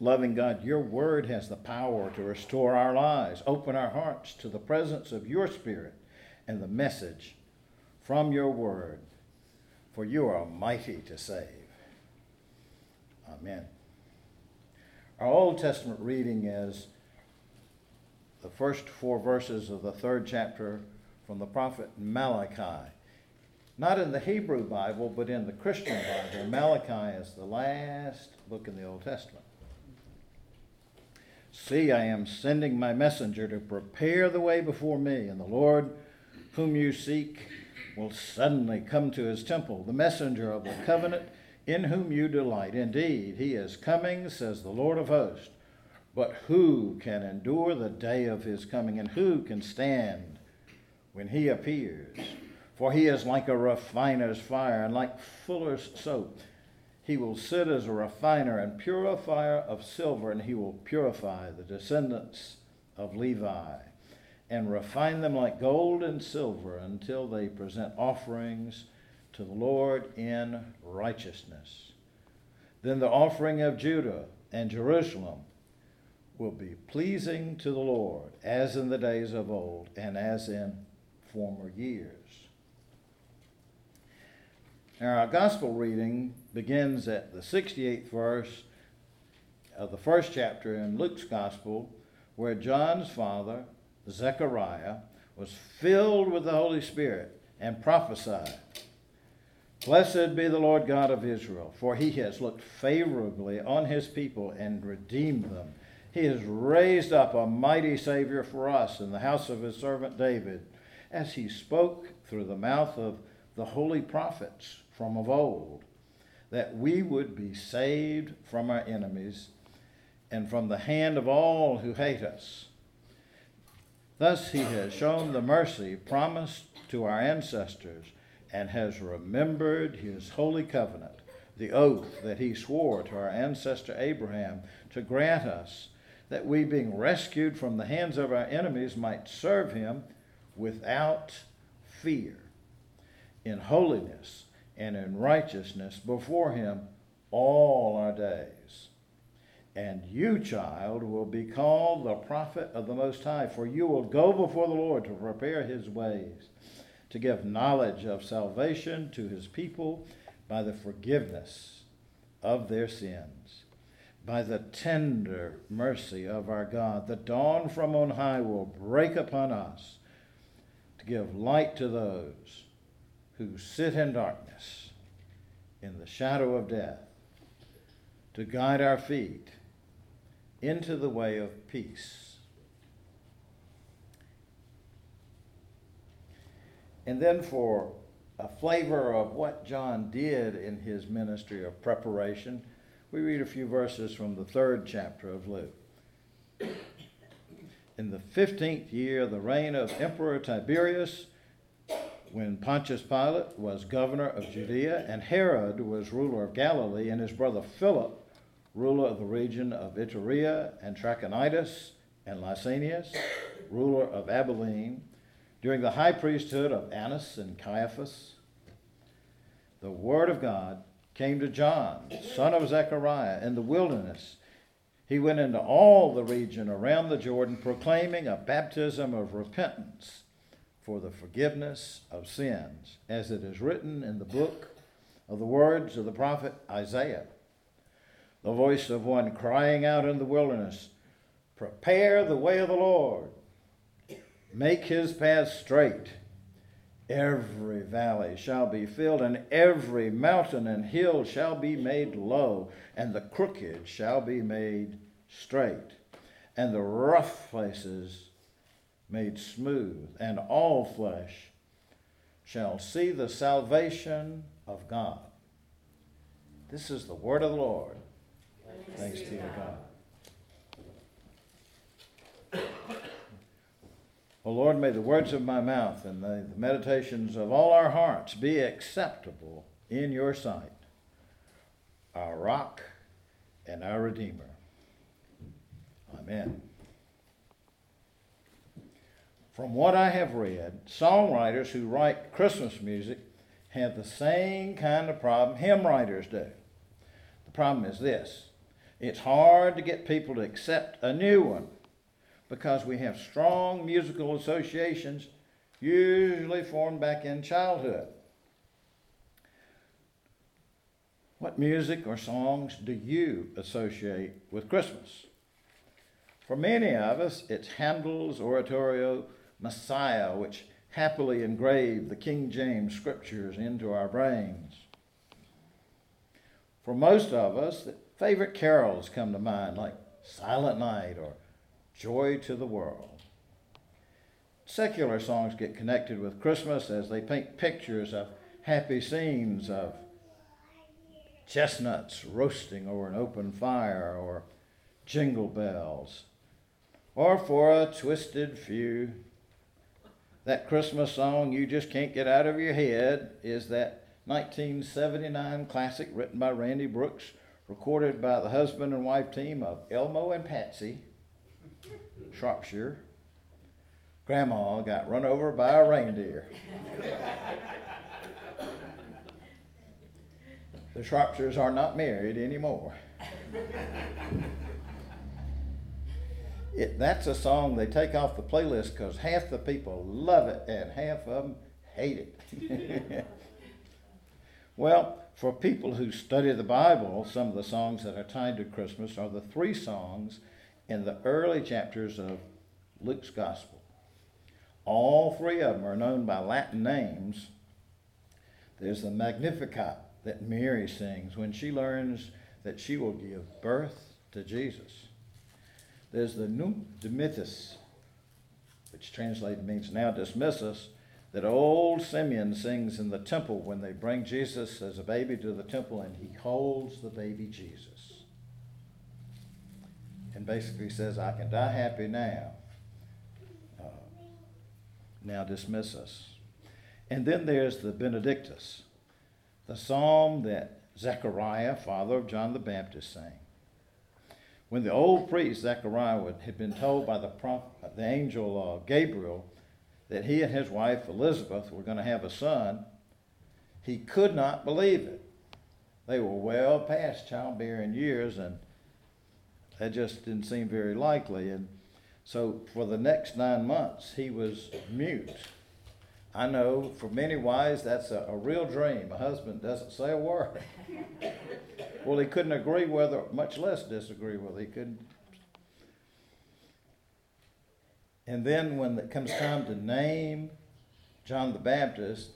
loving God, your word has the power to restore our lives, open our hearts to the presence of your spirit and the message from your word, for you are mighty to save. Amen. Our Old Testament reading is the first four verses of the third chapter from the prophet Malachi. Not in the Hebrew Bible, but in the Christian Bible, Malachi is the last book in the Old Testament. See, I am sending my messenger to prepare the way before me, and the Lord whom you seek will suddenly come to his temple, the messenger of the covenant in whom you delight. Indeed, he is coming, says the Lord of hosts. But who can endure the day of his coming, and who can stand when he appears? For he is like a refiner's fire, and like fuller's soap. He will sit as a refiner and purifier of silver, and he will purify the descendants of Levi, and refine them like gold and silver until they present offerings to the Lord in righteousness. Then the offering of Judah and Jerusalem will be pleasing to the Lord, as in the days of old and as in former years. Now, our gospel reading begins at the 68th verse of the first chapter in Luke's gospel, where John's father, Zechariah, was filled with the Holy Spirit and prophesied. Blessed be the Lord God of Israel, for he has looked favorably on his people and redeemed them he has raised up a mighty Savior for us in the house of his servant David, as he spoke through the mouth of the holy prophets from of old, that we would be saved from our enemies and from the hand of all who hate us. Thus he has shown the mercy promised to our ancestors and has remembered his holy covenant, the oath that he swore to our ancestor Abraham to grant us that we, being rescued from the hands of our enemies, might serve him without fear, in holiness and in righteousness before him all our days. And you, child, will be called the prophet of the Most High, for you will go before the Lord to prepare his ways, to give knowledge of salvation to his people by the forgiveness of their sins by the tender mercy of our God. The dawn from on high will break upon us to give light to those who sit in darkness, in the shadow of death, to guide our feet into the way of peace. And then, for a flavor of what John did in his ministry of preparation, we read a few verses from the third chapter of Luke. In the fifteenth year of the reign of Emperor Tiberius, when Pontius Pilate was governor of Judea, and Herod was ruler of Galilee, and his brother Philip, ruler of the region of Iturea and Trachonitis, and Lysanias, ruler of Abilene, during the high priesthood of Annas and Caiaphas, the word of God came to John, son of Zechariah, in the wilderness. He went into all the region around the Jordan, proclaiming a baptism of repentance for the forgiveness of sins, as it is written in the book of the words of the prophet Isaiah. The voice of one crying out in the wilderness, Prepare the way of the Lord, make his path straight. Every valley shall be filled, and every mountain and hill shall be made low, and the crooked shall be made straight, and the rough places made smooth, and all flesh shall see the salvation of God. This is the word of the Lord. Thanks, Thanks be to God. O Lord, may the words of my mouth and the meditations of all our hearts be acceptable in your sight, our rock and our Redeemer. Amen. From what I have read, songwriters who write Christmas music have the same kind of problem hymn writers do. The problem is this It's hard to get people to accept a new one because we have strong musical associations, usually formed back in childhood. What music or songs do you associate with Christmas? For many of us, it's Handel's oratorio Messiah, which happily engraved the King James scriptures into our brains. For most of us, favorite carols come to mind, like Silent Night or Joy to the World. Secular songs get connected with Christmas as they paint pictures of happy scenes of chestnuts roasting over an open fire or jingle bells. Or for a twisted few, that Christmas song you just can't get out of your head is that 1979 classic written by Randy Brooks, recorded by the husband and wife team of Elmo and Patsy, Shropshire. Grandma got run over by a reindeer. the Shropshires are not married anymore. It, that's a song they take off the playlist because half the people love it and half of them hate it. well, for people who study the Bible, some of the songs that are tied to Christmas are the three songs in the early chapters of Luke's Gospel. All three of them are known by Latin names. There's the Magnificat that Mary sings when she learns that she will give birth to Jesus. There's the Nunc Dimittis, which translated means now dismiss us, that old Simeon sings in the temple when they bring Jesus as a baby to the temple and he holds the baby Jesus. And basically says, I can die happy now. Uh, now dismiss us. And then there's the Benedictus, the psalm that Zechariah, father of John the Baptist, sang. When the old priest Zechariah had been told by the, prophet, the angel uh, Gabriel that he and his wife Elizabeth were going to have a son, he could not believe it. They were well past childbearing years, and that just didn't seem very likely. And so for the next nine months, he was mute. I know for many wives that's a, a real dream. A husband doesn't say a word. well, he couldn't agree whether, much less disagree with. He couldn't And then when it comes time to name John the Baptist,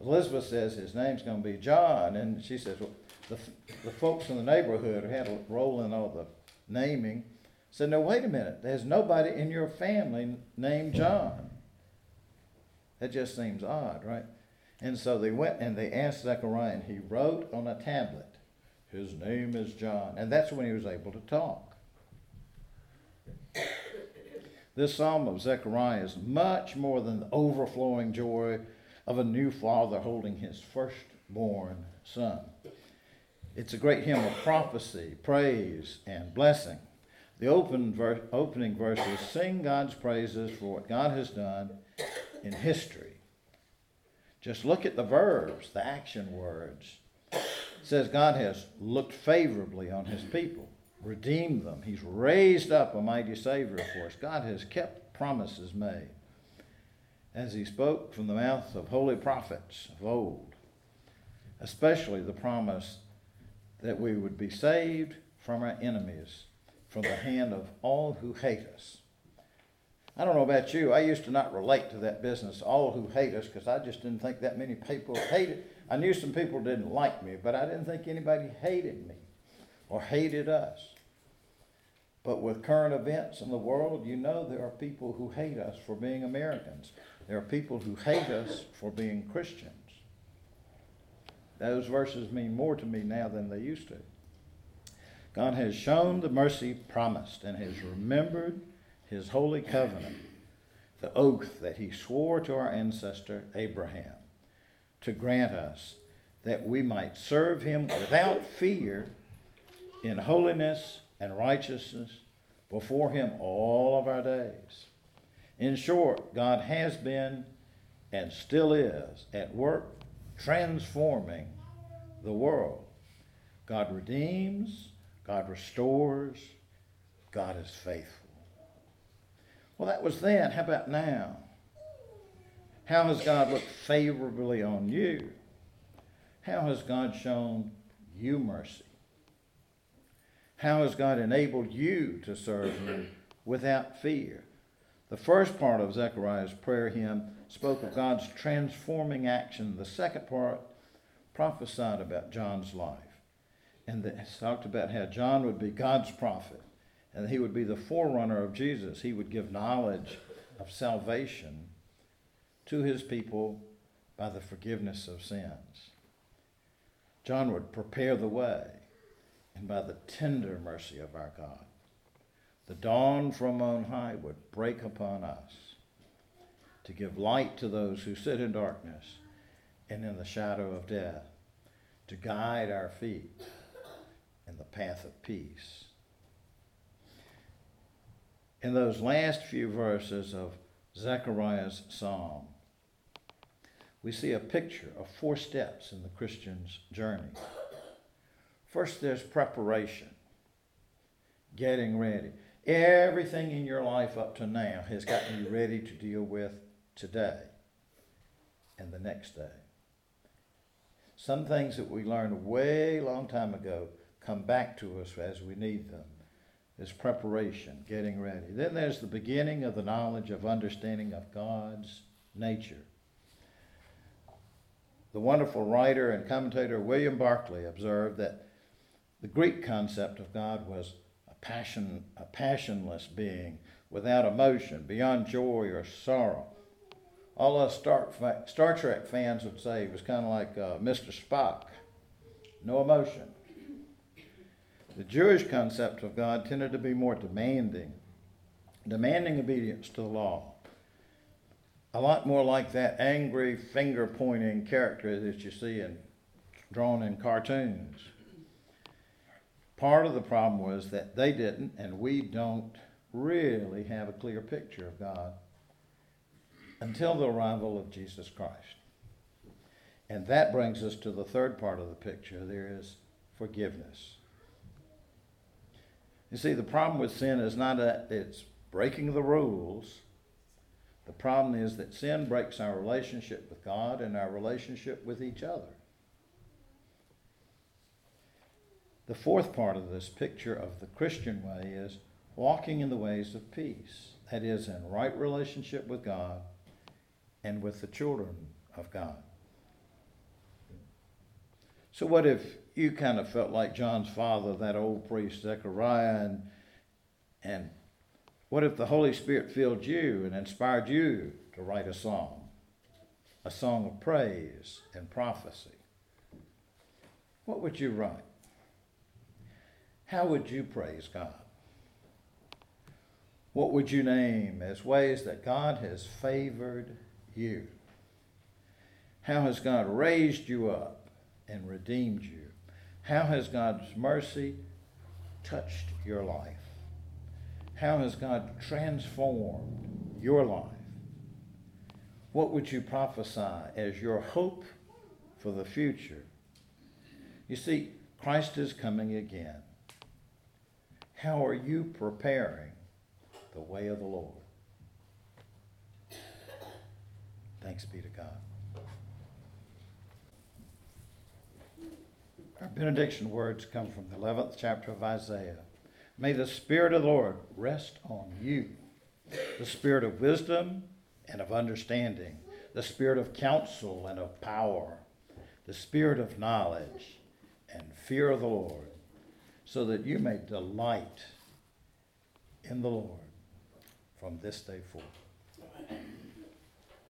Elizabeth says his name's going to be John. And she says, well, the, the folks in the neighborhood had a role in all the naming said, no, wait a minute. There's nobody in your family named John. That just seems odd, right? And so they went and they asked Zechariah, and he wrote on a tablet, His name is John. And that's when he was able to talk. This psalm of Zechariah is much more than the overflowing joy of a new father holding his firstborn son. It's a great hymn of prophecy, praise, and blessing. The open ver- opening verses sing God's praises for what God has done in history. Just look at the verbs, the action words. It says God has looked favorably on his people redeemed them. He's raised up a mighty Savior for us. God has kept promises made as He spoke from the mouth of holy prophets of old, especially the promise that we would be saved from our enemies, from the hand of all who hate us. I don't know about you. I used to not relate to that business, all who hate us, because I just didn't think that many people hated. I knew some people didn't like me, but I didn't think anybody hated me or hated us. But with current events in the world, you know there are people who hate us for being Americans. There are people who hate us for being Christians. Those verses mean more to me now than they used to. God has shown the mercy promised and has remembered his holy covenant, the oath that he swore to our ancestor Abraham to grant us that we might serve him without fear in holiness and righteousness before him all of our days. In short, God has been and still is at work transforming the world. God redeems, God restores, God is faithful. Well, that was then. How about now? How has God looked favorably on you? How has God shown you mercy? How has God enabled you to serve Him without fear? The first part of Zechariah's prayer hymn spoke of God's transforming action. The second part prophesied about John's life. And talked about how John would be God's prophet and he would be the forerunner of Jesus. He would give knowledge of salvation to his people by the forgiveness of sins. John would prepare the way, and by the tender mercy of our God, the dawn from on high would break upon us to give light to those who sit in darkness and in the shadow of death, to guide our feet in the path of peace. In those last few verses of Zechariah's psalm, we see a picture of four steps in the Christian's journey. First, there's preparation, getting ready. Everything in your life up to now has gotten you ready to deal with today and the next day. Some things that we learned way long time ago come back to us as we need them. There's preparation, getting ready. Then there's the beginning of the knowledge of understanding of God's nature. The wonderful writer and commentator William Barclay observed that the Greek concept of God was a passion, a passionless being without emotion, beyond joy or sorrow. All us Star, Star Trek fans would say he was kind of like uh, Mr. Spock, no emotion. The Jewish concept of God tended to be more demanding, demanding obedience to the law a lot more like that angry finger pointing character that you see in drawn in cartoons. Part of the problem was that they didn't, and we don't really have a clear picture of God until the arrival of Jesus Christ. And that brings us to the third part of the picture there is forgiveness. You see, the problem with sin is not that it's breaking the rules the problem is that sin breaks our relationship with God and our relationship with each other. The fourth part of this picture of the Christian way is walking in the ways of peace. That is, in right relationship with God and with the children of God. So, what if you kind of felt like John's father, that old priest Zechariah, and, and what if the Holy Spirit filled you and inspired you to write a song, a song of praise and prophecy? What would you write? How would you praise God? What would you name as ways that God has favored you? How has God raised you up and redeemed you? How has God's mercy touched your life? How has God transformed your life? What would you prophesy as your hope for the future? You see, Christ is coming again. How are you preparing the way of the Lord? Thanks be to God. Benediction words come from the 11th chapter of Isaiah. May the Spirit of the Lord rest on you the Spirit of wisdom and of understanding, the Spirit of counsel and of power, the Spirit of knowledge and fear of the Lord, so that you may delight in the Lord from this day forth.